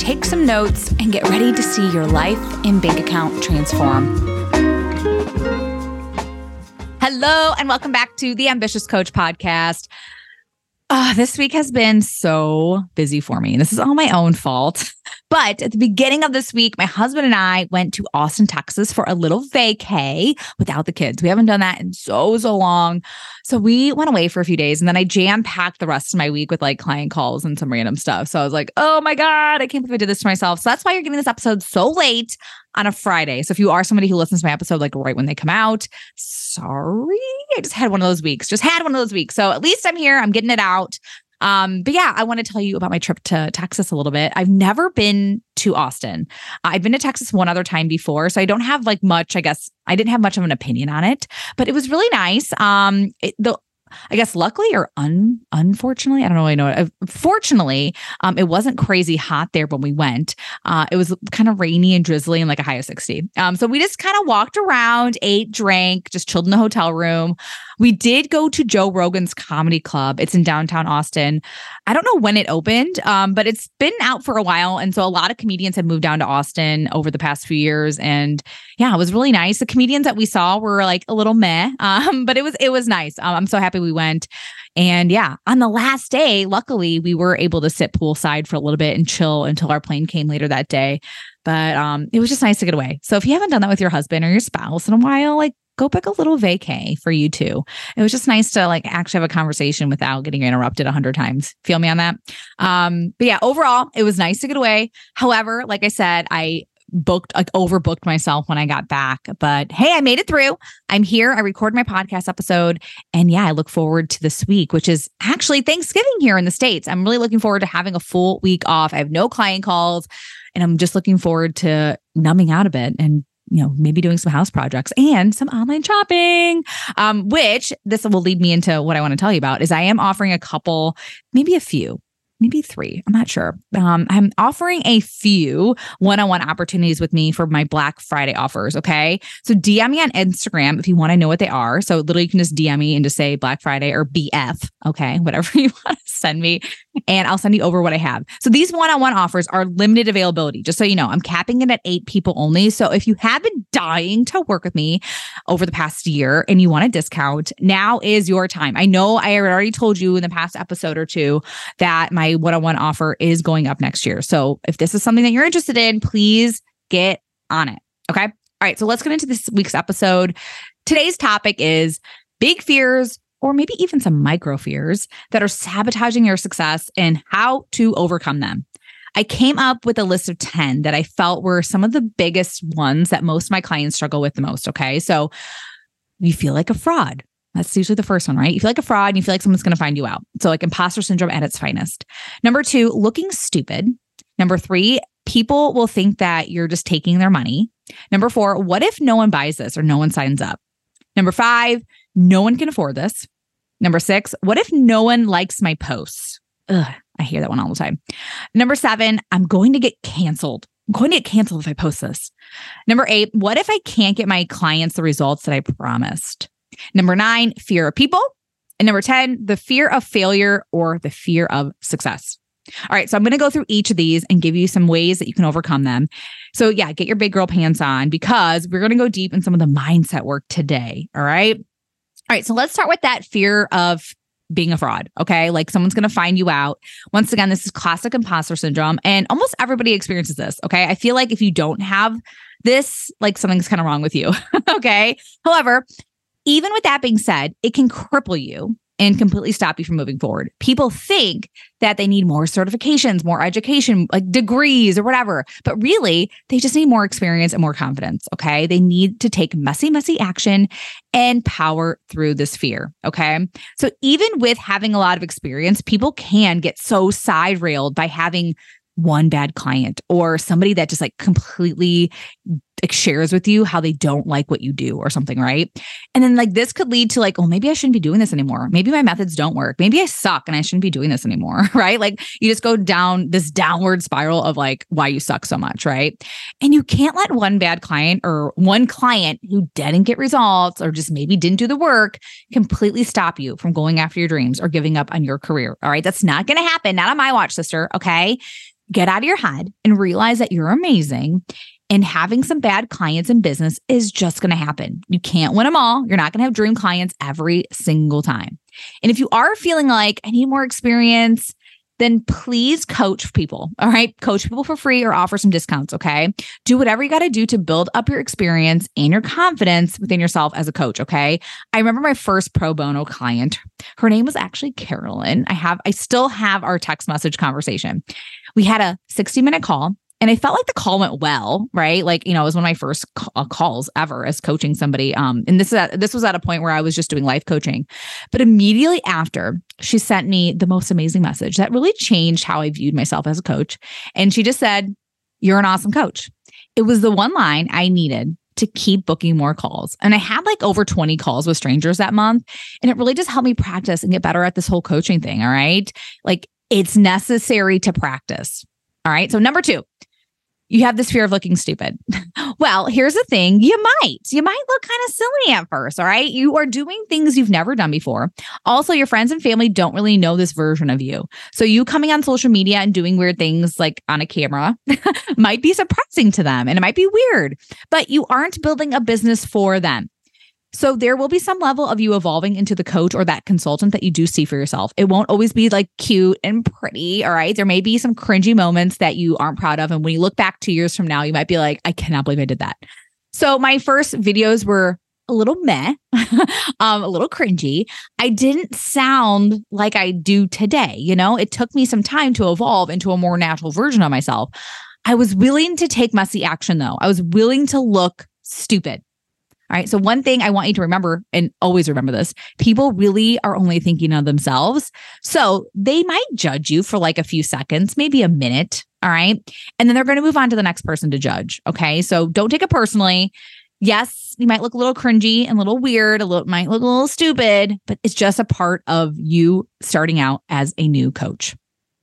take some notes, and get ready to see your life and bank account transform. Hello, and welcome back to the Ambitious Coach Podcast. Uh, this week has been so busy for me. This is all my own fault. But at the beginning of this week, my husband and I went to Austin, Texas for a little vacay without the kids. We haven't done that in so, so long. So we went away for a few days and then I jam packed the rest of my week with like client calls and some random stuff. So I was like, oh my God, I can't believe I did this to myself. So that's why you're getting this episode so late on a Friday. So if you are somebody who listens to my episode like right when they come out, sorry. I just had one of those weeks. Just had one of those weeks. So at least I'm here. I'm getting it out. Um, but yeah, I want to tell you about my trip to Texas a little bit. I've never been to Austin. I've been to Texas one other time before, so I don't have like much, I guess I didn't have much of an opinion on it, but it was really nice. Um, it, the I guess luckily or un unfortunately, I don't really know. Uh, fortunately, um, it wasn't crazy hot there when we went. Uh, it was kind of rainy and drizzly and like a high of 60. Um, so we just kind of walked around, ate, drank, just chilled in the hotel room. We did go to Joe Rogan's Comedy Club. It's in downtown Austin. I don't know when it opened, um, but it's been out for a while. And so a lot of comedians have moved down to Austin over the past few years. And yeah, it was really nice. The comedians that we saw were like a little meh, um, but it was it was nice. Um, I'm so happy we went. And yeah, on the last day, luckily we were able to sit poolside for a little bit and chill until our plane came later that day. But um, it was just nice to get away. So if you haven't done that with your husband or your spouse in a while, like go pick a little vacay for you too. It was just nice to like actually have a conversation without getting interrupted a hundred times. Feel me on that? Um, but yeah, overall, it was nice to get away. However, like I said, I booked like overbooked myself when I got back. But hey, I made it through. I'm here. I record my podcast episode. And yeah, I look forward to this week, which is actually Thanksgiving here in the States. I'm really looking forward to having a full week off. I have no client calls. And I'm just looking forward to numbing out a bit and you know, maybe doing some house projects and some online shopping. Um, which this will lead me into what I want to tell you about is I am offering a couple, maybe a few maybe three. I'm not sure. Um, I'm offering a few one on one opportunities with me for my Black Friday offers. Okay. So DM me on Instagram if you want to know what they are. So literally, you can just DM me and just say Black Friday or BF. Okay. Whatever you want to send me. And I'll send you over what I have. So these one on one offers are limited availability. Just so you know, I'm capping it at eight people only. So if you have been dying to work with me over the past year and you want a discount, now is your time. I know I already told you in the past episode or two that my one on one offer is going up next year. So if this is something that you're interested in, please get on it. Okay. All right. So let's get into this week's episode. Today's topic is big fears or maybe even some micro fears that are sabotaging your success and how to overcome them. I came up with a list of 10 that I felt were some of the biggest ones that most of my clients struggle with the most. Okay. So you feel like a fraud. That's usually the first one, right? You feel like a fraud and you feel like someone's going to find you out. So, like imposter syndrome at its finest. Number two, looking stupid. Number three, people will think that you're just taking their money. Number four, what if no one buys this or no one signs up? Number five, no one can afford this. Number six, what if no one likes my posts? Ugh, I hear that one all the time. Number seven, I'm going to get canceled. I'm going to get canceled if I post this. Number eight, what if I can't get my clients the results that I promised? Number nine, fear of people. And number 10, the fear of failure or the fear of success. All right, so I'm going to go through each of these and give you some ways that you can overcome them. So, yeah, get your big girl pants on because we're going to go deep in some of the mindset work today. All right. All right, so let's start with that fear of being a fraud. Okay. Like someone's going to find you out. Once again, this is classic imposter syndrome, and almost everybody experiences this. Okay. I feel like if you don't have this, like something's kind of wrong with you. okay. However, even with that being said, it can cripple you and completely stop you from moving forward. People think that they need more certifications, more education, like degrees or whatever, but really they just need more experience and more confidence. Okay. They need to take messy, messy action and power through this fear. Okay. So even with having a lot of experience, people can get so side railed by having one bad client or somebody that just like completely like shares with you how they don't like what you do or something, right? And then like this could lead to like, oh, maybe I shouldn't be doing this anymore. Maybe my methods don't work. Maybe I suck and I shouldn't be doing this anymore, right? Like you just go down this downward spiral of like why you suck so much, right? And you can't let one bad client or one client who didn't get results or just maybe didn't do the work completely stop you from going after your dreams or giving up on your career. All right. That's not going to happen. Not on my watch, sister. Okay. Get out of your head and realize that you're amazing and having some bad clients in business is just going to happen. You can't win them all. You're not going to have dream clients every single time. And if you are feeling like I need more experience, then please coach people. All right. Coach people for free or offer some discounts. Okay. Do whatever you got to do to build up your experience and your confidence within yourself as a coach. Okay. I remember my first pro bono client. Her name was actually Carolyn. I have, I still have our text message conversation. We had a 60 minute call and I felt like the call went well, right? Like, you know, it was one of my first uh, calls ever as coaching somebody. Um, and this is at, this was at a point where I was just doing life coaching. But immediately after, she sent me the most amazing message that really changed how I viewed myself as a coach. And she just said, "You're an awesome coach." It was the one line I needed to keep booking more calls. And I had like over 20 calls with strangers that month. And it really just helped me practice and get better at this whole coaching thing. All right. Like it's necessary to practice. All right. So, number two, you have this fear of looking stupid. well, here's the thing you might. You might look kind of silly at first. All right. You are doing things you've never done before. Also, your friends and family don't really know this version of you. So, you coming on social media and doing weird things like on a camera might be surprising to them and it might be weird, but you aren't building a business for them. So there will be some level of you evolving into the coach or that consultant that you do see for yourself. It won't always be like cute and pretty. All right. There may be some cringy moments that you aren't proud of. And when you look back two years from now, you might be like, I cannot believe I did that. So my first videos were a little meh, um, a little cringy. I didn't sound like I do today. You know, it took me some time to evolve into a more natural version of myself. I was willing to take messy action though. I was willing to look stupid. All right. So, one thing I want you to remember and always remember this people really are only thinking of themselves. So, they might judge you for like a few seconds, maybe a minute. All right. And then they're going to move on to the next person to judge. Okay. So, don't take it personally. Yes, you might look a little cringy and a little weird, a little might look a little stupid, but it's just a part of you starting out as a new coach.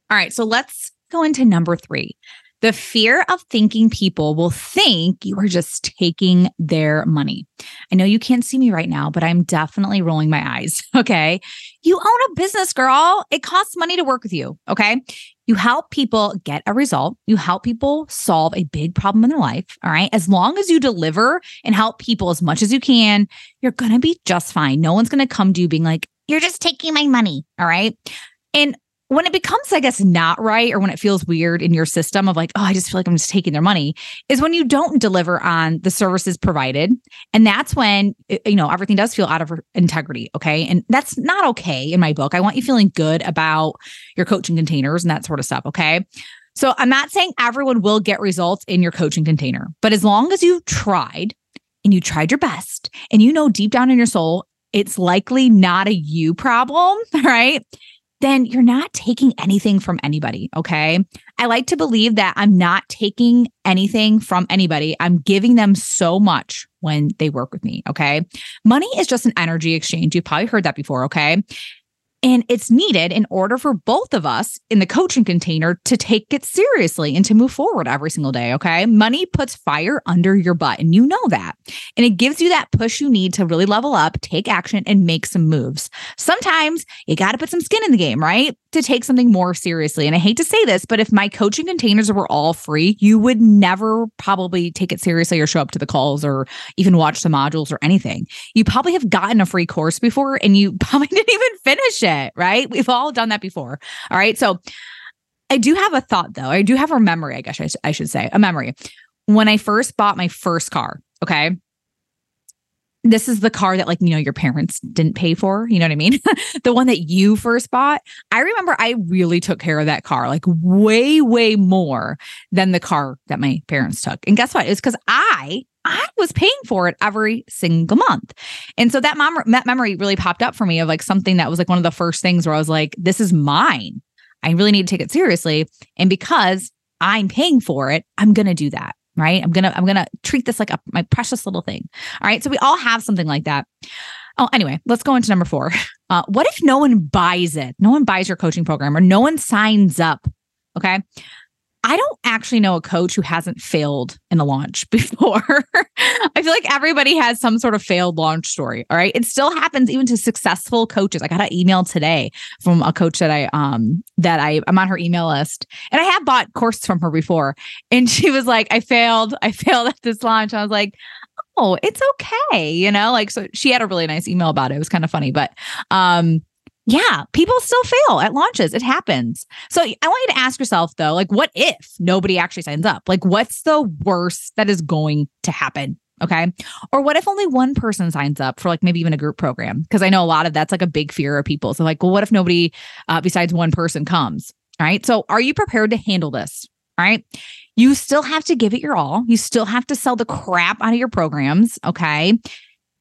All right. So, let's go into number three the fear of thinking people will think you are just taking their money. I know you can't see me right now, but I'm definitely rolling my eyes. Okay. You own a business, girl. It costs money to work with you. Okay. You help people get a result. You help people solve a big problem in their life. All right. As long as you deliver and help people as much as you can, you're going to be just fine. No one's going to come to you being like, you're just taking my money. All right. And when it becomes, I guess, not right or when it feels weird in your system of like, oh, I just feel like I'm just taking their money, is when you don't deliver on the services provided. And that's when, you know, everything does feel out of integrity. Okay. And that's not okay in my book. I want you feeling good about your coaching containers and that sort of stuff. Okay. So I'm not saying everyone will get results in your coaching container, but as long as you've tried and you tried your best and you know deep down in your soul, it's likely not a you problem, right? Then you're not taking anything from anybody. Okay. I like to believe that I'm not taking anything from anybody. I'm giving them so much when they work with me. Okay. Money is just an energy exchange. You've probably heard that before. Okay. And it's needed in order for both of us in the coaching container to take it seriously and to move forward every single day. Okay. Money puts fire under your butt, and you know that. And it gives you that push you need to really level up, take action, and make some moves. Sometimes you got to put some skin in the game, right? To take something more seriously. And I hate to say this, but if my coaching containers were all free, you would never probably take it seriously or show up to the calls or even watch the modules or anything. You probably have gotten a free course before and you probably didn't even finish it shit, right? We've all done that before. All right. So I do have a thought though. I do have a memory, I guess I, sh- I should say, a memory. When I first bought my first car, okay, this is the car that like you know your parents didn't pay for you know what i mean the one that you first bought i remember i really took care of that car like way way more than the car that my parents took and guess what it's because i I was paying for it every single month. And so that, mom- that memory really popped up for me of like something that was like one of the first things where I was like, this is mine. I really need to take it seriously. And because I'm paying for it, I'm to do that. Right. I'm going to, I'm going to treat this like a, my precious little thing. All right. So we all have something like that. Oh, anyway, let's go into number four. Uh, what if no one buys it? No one buys your coaching program or no one signs up. Okay. I don't actually know a coach who hasn't failed in a launch before. I feel like everybody has some sort of failed launch story. All right. It still happens even to successful coaches. I got an email today from a coach that I um that I I'm on her email list. And I have bought courses from her before. And she was like, I failed. I failed at this launch. I was like, oh, it's okay. You know, like so she had a really nice email about it. It was kind of funny. But um yeah, people still fail at launches. It happens. So I want you to ask yourself though, like, what if nobody actually signs up? Like, what's the worst that is going to happen? Okay. Or what if only one person signs up for like maybe even a group program? Because I know a lot of that's like a big fear of people. So, like, well, what if nobody uh, besides one person comes? All right. So, are you prepared to handle this? All right. You still have to give it your all. You still have to sell the crap out of your programs. Okay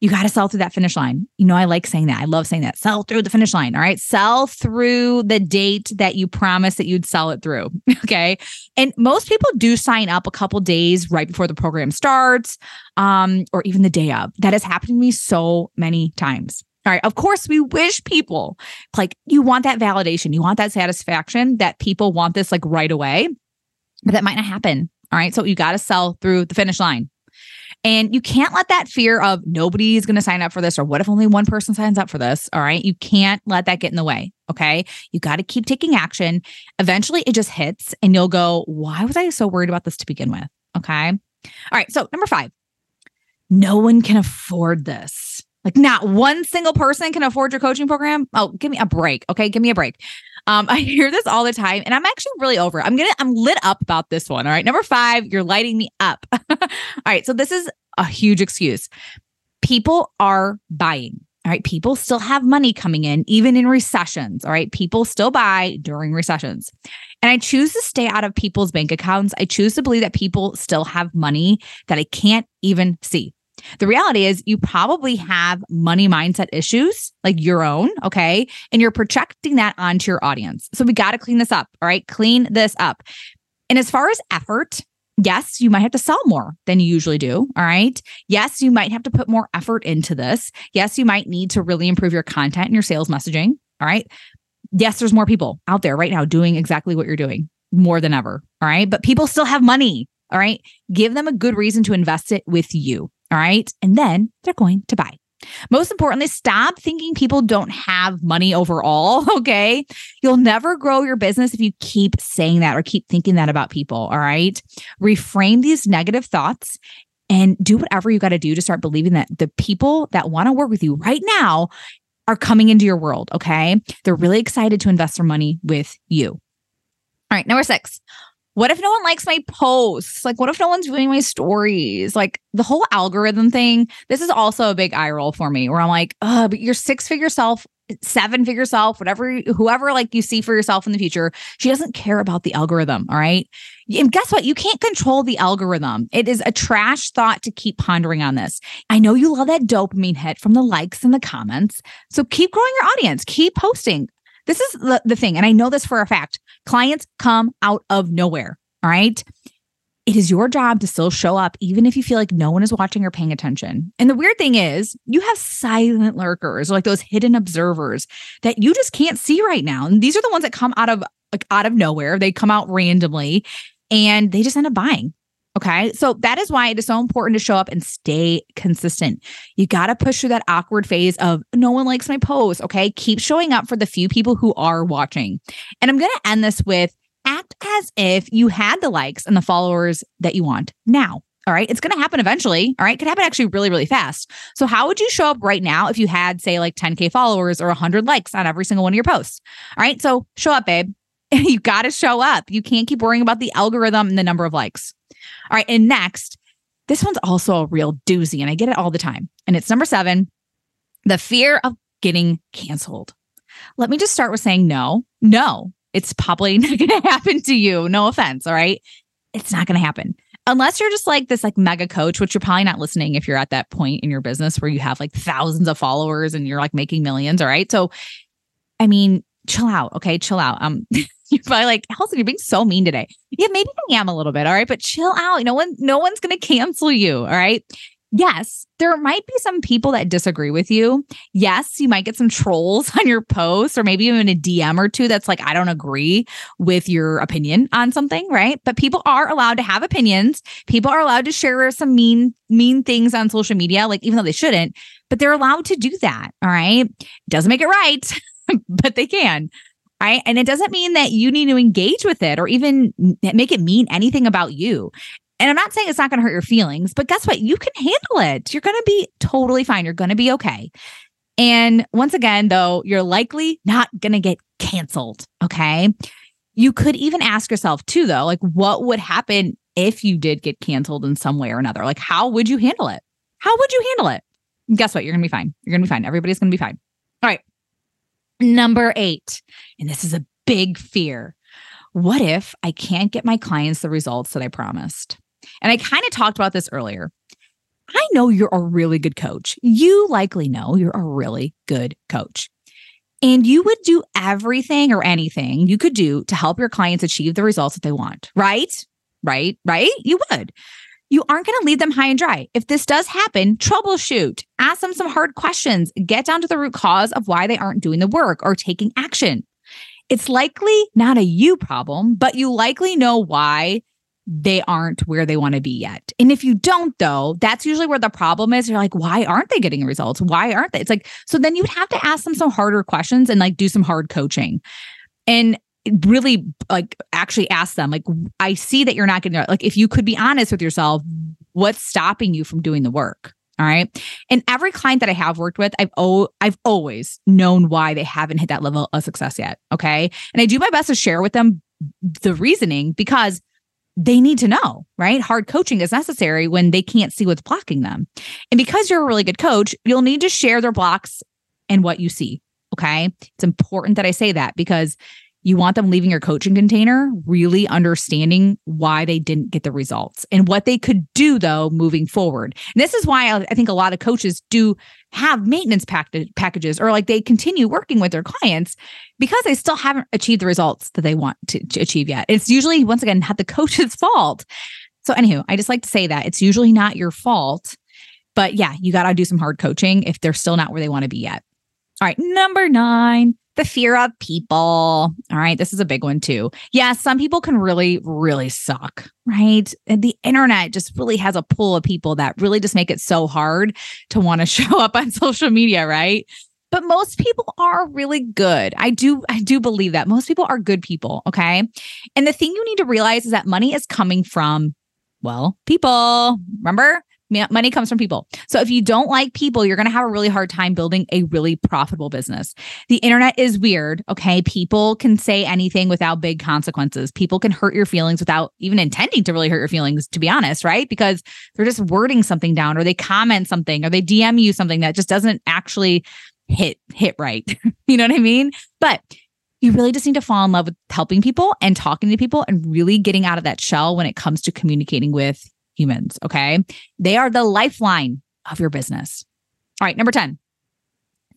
you got to sell through that finish line. You know, I like saying that. I love saying that. Sell through the finish line. All right. Sell through the date that you promised that you'd sell it through. okay. And most people do sign up a couple days right before the program starts, um, or even the day of. That has happened to me so many times. All right. Of course, we wish people like you want that validation, you want that satisfaction that people want this like right away, but that might not happen. All right. So you got to sell through the finish line. And you can't let that fear of nobody's going to sign up for this or what if only one person signs up for this? All right. You can't let that get in the way. Okay. You got to keep taking action. Eventually it just hits and you'll go, why was I so worried about this to begin with? Okay. All right. So, number five, no one can afford this. Like, not one single person can afford your coaching program. Oh, give me a break. Okay. Give me a break. Um, I hear this all the time, and I'm actually really over. It. I'm gonna I'm lit up about this one. All right, number five, you're lighting me up. all right, so this is a huge excuse. People are buying. All right, people still have money coming in, even in recessions. All right, people still buy during recessions. And I choose to stay out of people's bank accounts. I choose to believe that people still have money that I can't even see. The reality is, you probably have money mindset issues like your own. Okay. And you're projecting that onto your audience. So we got to clean this up. All right. Clean this up. And as far as effort, yes, you might have to sell more than you usually do. All right. Yes, you might have to put more effort into this. Yes, you might need to really improve your content and your sales messaging. All right. Yes, there's more people out there right now doing exactly what you're doing more than ever. All right. But people still have money. All right. Give them a good reason to invest it with you. All right. And then they're going to buy. Most importantly, stop thinking people don't have money overall. Okay. You'll never grow your business if you keep saying that or keep thinking that about people. All right. Reframe these negative thoughts and do whatever you got to do to start believing that the people that want to work with you right now are coming into your world. Okay. They're really excited to invest their money with you. All right. Number six, what if no one likes my posts? Like, what if no one's viewing my stories? Like, the whole algorithm thing, this is also a big eye roll for me where I'm like, oh, but your six figure self, seven figure self, whatever, whoever like you see for yourself in the future, she doesn't care about the algorithm. All right. And guess what? You can't control the algorithm. It is a trash thought to keep pondering on this. I know you love that dopamine hit from the likes and the comments. So keep growing your audience, keep posting. This is the, the thing. And I know this for a fact. Clients come out of nowhere. All right. It is your job to still show up, even if you feel like no one is watching or paying attention. And the weird thing is, you have silent lurkers, like those hidden observers that you just can't see right now. And these are the ones that come out of like out of nowhere. They come out randomly and they just end up buying. Okay. So that is why it is so important to show up and stay consistent. You got to push through that awkward phase of no one likes my post. Okay. Keep showing up for the few people who are watching. And I'm going to end this with act as if you had the likes and the followers that you want now. All right. It's going to happen eventually. All right. Could happen actually really, really fast. So, how would you show up right now if you had, say, like 10K followers or 100 likes on every single one of your posts? All right. So, show up, babe. you got to show up. You can't keep worrying about the algorithm and the number of likes. All right. And next, this one's also a real doozy, and I get it all the time. And it's number seven the fear of getting canceled. Let me just start with saying no, no, it's probably not going to happen to you. No offense. All right. It's not going to happen unless you're just like this like mega coach which you're probably not listening if you're at that point in your business where you have like thousands of followers and you're like making millions all right so i mean chill out okay chill out um You're probably like, Allison, you're being so mean today. Yeah, maybe I am a little bit. All right. But chill out. No one, no one's gonna cancel you. All right. Yes, there might be some people that disagree with you. Yes, you might get some trolls on your post or maybe even a DM or two that's like, I don't agree with your opinion on something, right? But people are allowed to have opinions. People are allowed to share some mean, mean things on social media, like even though they shouldn't, but they're allowed to do that. All right. Doesn't make it right, but they can. Right. And it doesn't mean that you need to engage with it or even make it mean anything about you. And I'm not saying it's not going to hurt your feelings, but guess what? You can handle it. You're going to be totally fine. You're going to be okay. And once again, though, you're likely not going to get canceled. Okay. You could even ask yourself, too, though, like what would happen if you did get canceled in some way or another? Like, how would you handle it? How would you handle it? And guess what? You're going to be fine. You're going to be fine. Everybody's going to be fine. All right. Number eight, and this is a big fear. What if I can't get my clients the results that I promised? And I kind of talked about this earlier. I know you're a really good coach. You likely know you're a really good coach. And you would do everything or anything you could do to help your clients achieve the results that they want, right? Right? Right? You would. You aren't going to leave them high and dry. If this does happen, troubleshoot, ask them some hard questions, get down to the root cause of why they aren't doing the work or taking action. It's likely not a you problem, but you likely know why they aren't where they want to be yet. And if you don't, though, that's usually where the problem is. You're like, why aren't they getting results? Why aren't they? It's like, so then you would have to ask them some harder questions and like do some hard coaching. And really like actually ask them like i see that you're not getting there like if you could be honest with yourself what's stopping you from doing the work all right and every client that i have worked with i've oh i've always known why they haven't hit that level of success yet okay and i do my best to share with them the reasoning because they need to know, right? Hard coaching is necessary when they can't see what's blocking them. And because you're a really good coach, you'll need to share their blocks and what you see. Okay. It's important that I say that because you want them leaving your coaching container really understanding why they didn't get the results and what they could do though moving forward. And this is why I think a lot of coaches do have maintenance package, packages or like they continue working with their clients because they still haven't achieved the results that they want to, to achieve yet. It's usually once again not the coach's fault. So anywho, I just like to say that it's usually not your fault. But yeah, you got to do some hard coaching if they're still not where they want to be yet. All right, number nine, the fear of people. All right, this is a big one too. Yeah, some people can really, really suck, right? And the internet just really has a pool of people that really just make it so hard to want to show up on social media, right? But most people are really good. I do I do believe that. Most people are good people, okay? And the thing you need to realize is that money is coming from well, people. Remember? Money comes from people. So if you don't like people, you're going to have a really hard time building a really profitable business. The internet is weird. Okay. People can say anything without big consequences. People can hurt your feelings without even intending to really hurt your feelings, to be honest, right? Because they're just wording something down or they comment something or they DM you something that just doesn't actually hit, hit right. you know what I mean? But you really just need to fall in love with helping people and talking to people and really getting out of that shell when it comes to communicating with humans. Okay. They are the lifeline of your business. All right. Number 10,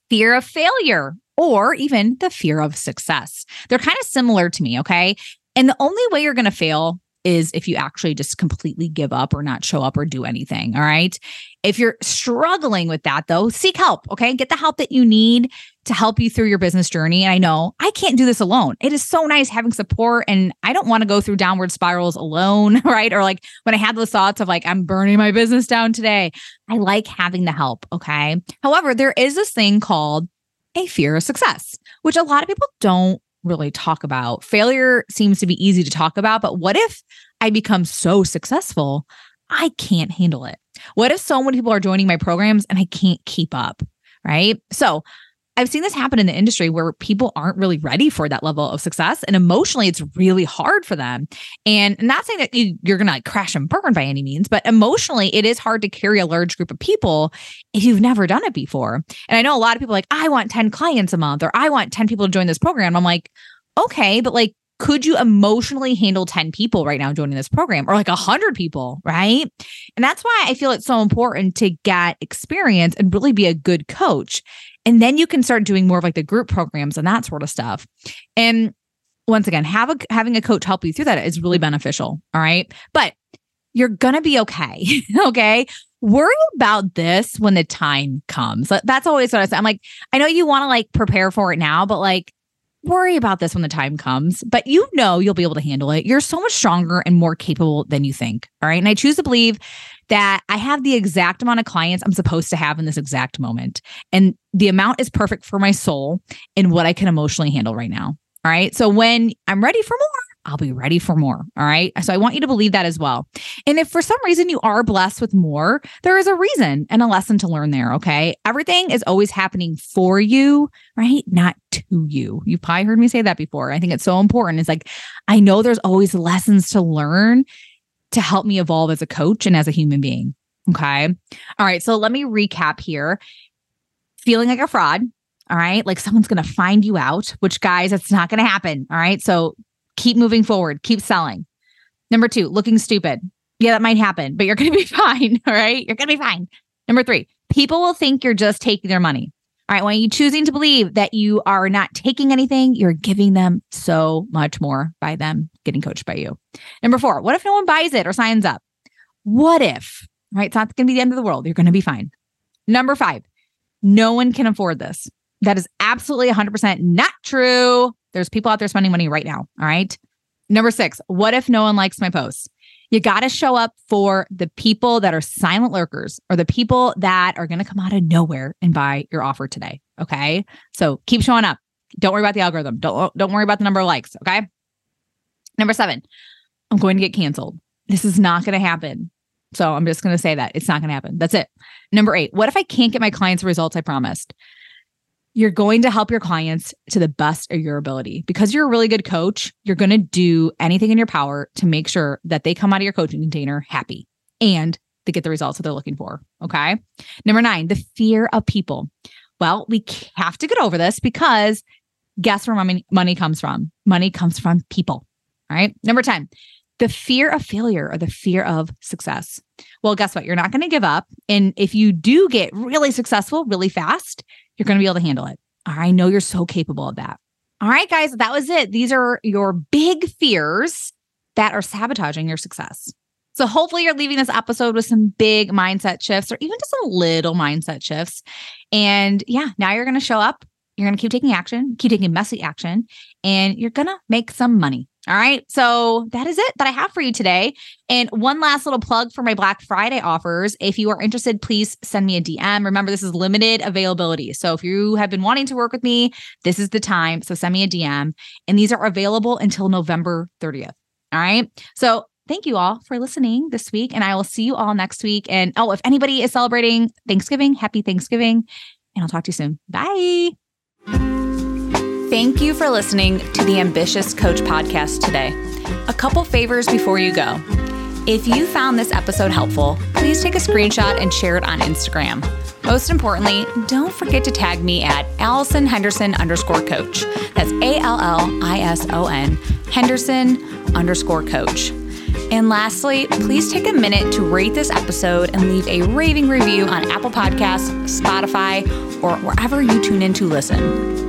fear of failure or even the fear of success. They're kind of similar to me. Okay. And the only way you're going to fail is if you actually just completely give up or not show up or do anything. All right. If you're struggling with that, though, seek help. Okay. Get the help that you need to help you through your business journey. And I know I can't do this alone. It is so nice having support. And I don't want to go through downward spirals alone. Right. Or like when I had those thoughts of like, I'm burning my business down today, I like having the help. Okay. However, there is this thing called a fear of success, which a lot of people don't really talk about. Failure seems to be easy to talk about, but what if I become so successful, I can't handle it? What if so many people are joining my programs and I can't keep up? Right. So I've seen this happen in the industry where people aren't really ready for that level of success. And emotionally, it's really hard for them. And not saying that you, are going to like crash and burn by any means, but emotionally, it is hard to carry a large group of people if you've never done it before. And I know a lot of people like, I want 10 clients a month or I want 10 people to join this program. I'm like, okay, but like, could you emotionally handle 10 people right now joining this program or like 100 people right and that's why i feel it's so important to get experience and really be a good coach and then you can start doing more of like the group programs and that sort of stuff. And once again, have a, having a coach help you through that is really beneficial. All right. But you're to be okay. okay. Worry about this when the time comes. That's always what I say. I'm like, I know you want to like prepare for it now, but like, worry about this when the time comes, but you know you'll be able to handle it. You're so much stronger and more capable than you think. All right. And I choose to believe that I have the exact amount of clients I'm supposed to have in this exact moment. And the amount is perfect for my soul and what I can emotionally handle right now. All right. So when I'm ready for more, I'll be ready for more. All right. So I want you to believe that as well. And if for some reason you are blessed with more, there is a reason and a lesson to learn there. Okay. Everything is always happening for you, right? Not to you. You've probably heard me say that before. I think it's so important. It's like, I know there's always lessons to learn to help me evolve as a coach and as a human being. Okay. All right. So let me recap here. Feeling like a fraud, all right. Like someone's going to find you out, which guys, it's not going to happen. All right. So keep moving forward, keep selling. Number two, looking stupid. Yeah, that might happen, but you're going to be fine. All right. You're going to be fine. Number three, people will think you're just taking their money. All right. When you choosing to believe that you are not taking anything, you're giving them so much more by them getting coached by you. Number four, what if no one buys it or signs up? What if, right? It's not going to be the end of the world. You're going to be fine. Number five, no one can afford this. That is absolutely 100% not true. There's people out there spending money right now. All right. Number six, what if no one likes my posts? You got to show up for the people that are silent lurkers or the people that are going to come out of nowhere and buy your offer today. Okay. So keep showing up. Don't worry about the algorithm. Don't, don't worry about the number of likes. Okay. Number seven, I'm going to get canceled. This is not going to happen. So I'm just going to say that it's not going to happen. That's it. Number eight, what if I can't get my clients the results I promised? You're going to help your clients to the best of your ability. Because you're a really good coach, you're going to do anything in your power to make sure that they come out of your coaching container happy and they get the results that they're looking for. Okay. Number nine, the fear of people. Well, we have to get over this because guess where money, money comes from? Money comes from people. All right. Number 10, the fear of failure or the fear of success. Well, guess what? You're not going to give up. And if you do get really successful really fast, you're going to be able to handle it. I know you're so capable of that. All right, guys, that was it. These are your big fears that are sabotaging your success. So hopefully you're leaving this episode with some big mindset shifts or even just some little mindset shifts. And yeah, now you're going to show up. You're going to keep taking action, keep taking messy action, and you're going to make some money. All right. So that is it that I have for you today. And one last little plug for my Black Friday offers. If you are interested, please send me a DM. Remember, this is limited availability. So if you have been wanting to work with me, this is the time. So send me a DM. And these are available until November 30th. All right. So thank you all for listening this week. And I will see you all next week. And oh, if anybody is celebrating Thanksgiving, happy Thanksgiving. And I'll talk to you soon. Bye. Thank you for listening to the Ambitious Coach podcast today. A couple favors before you go. If you found this episode helpful, please take a screenshot and share it on Instagram. Most importantly, don't forget to tag me at Allison Henderson underscore coach. That's A L L I S O N Henderson underscore coach. And lastly, please take a minute to rate this episode and leave a raving review on Apple Podcasts, Spotify, or wherever you tune in to listen.